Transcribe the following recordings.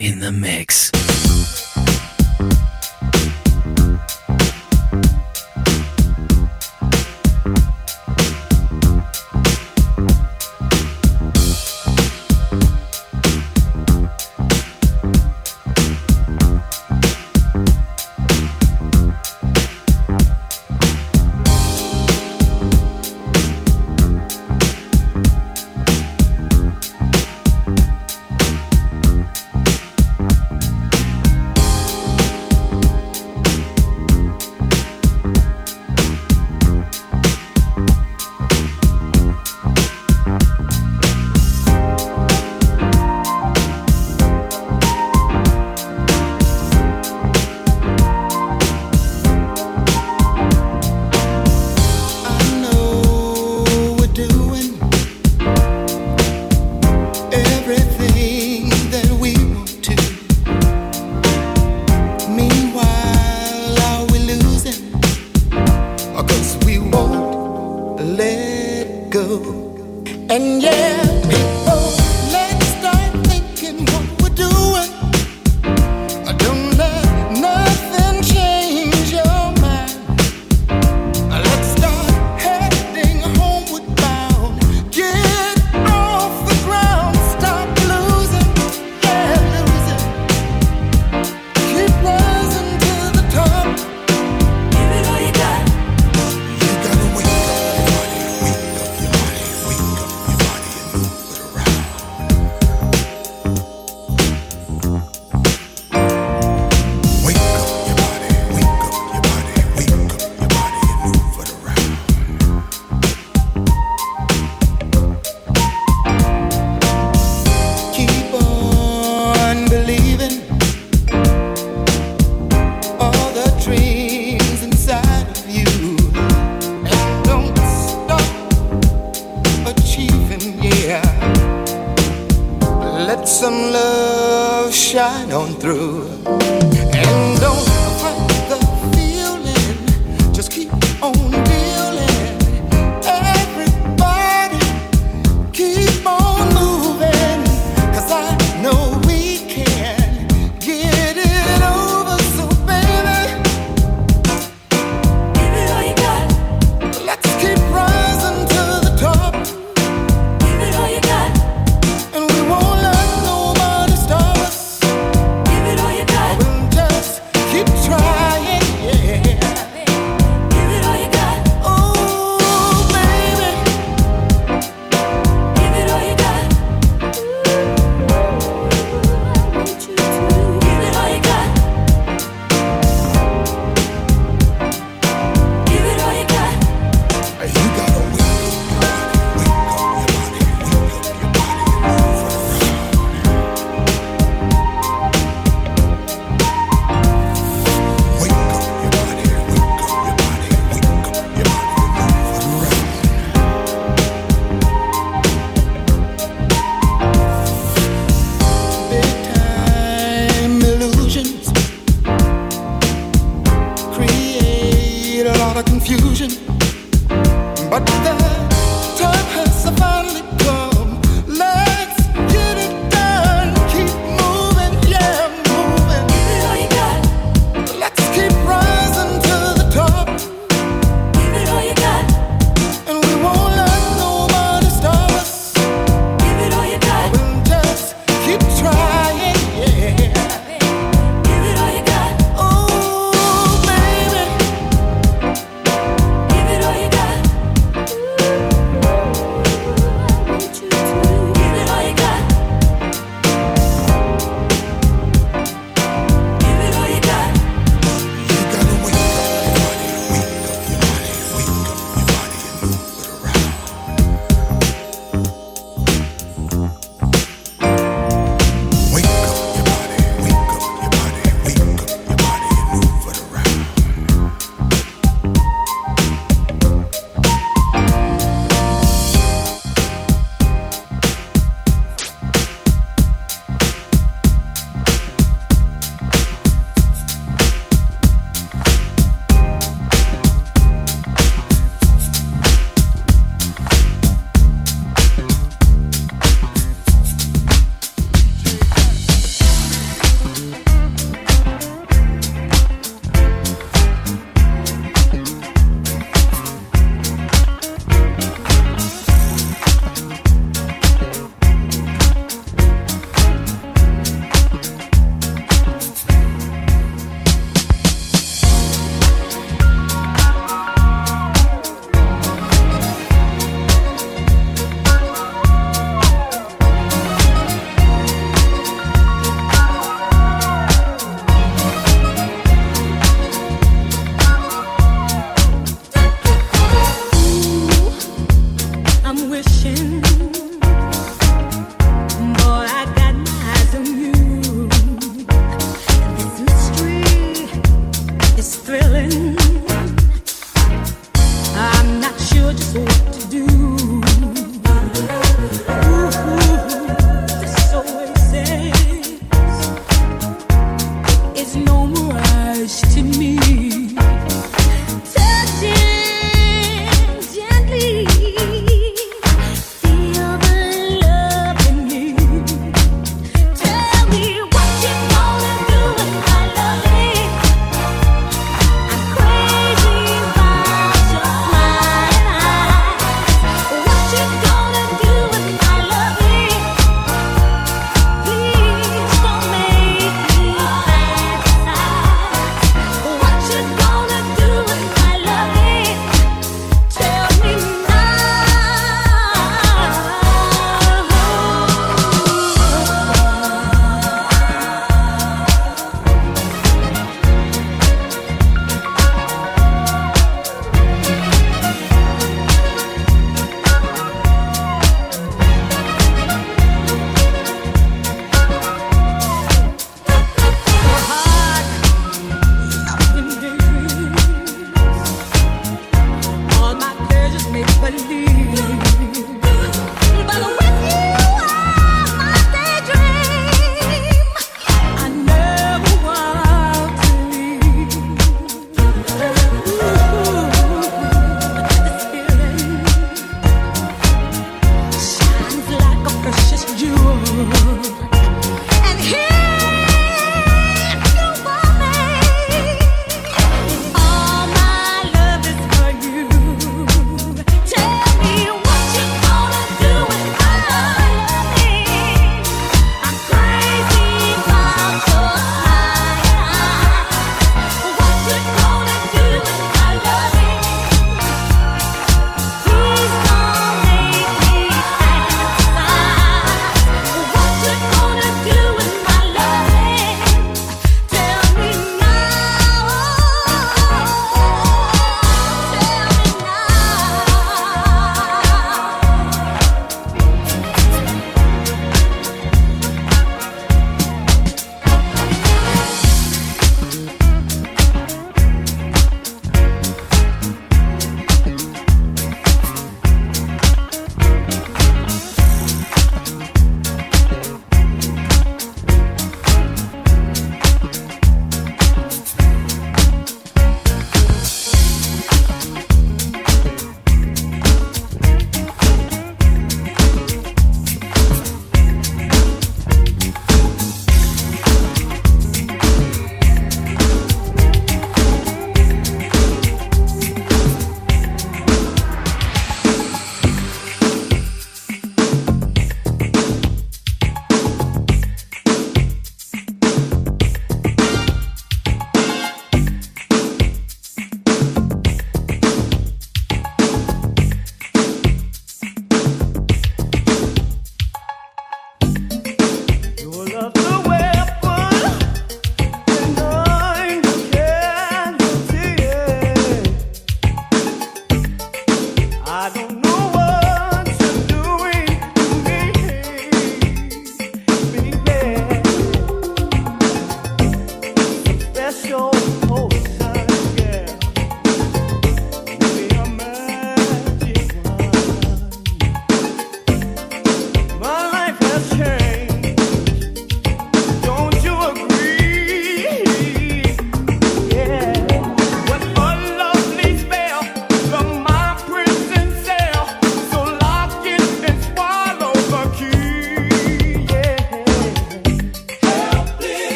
in the mix.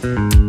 Come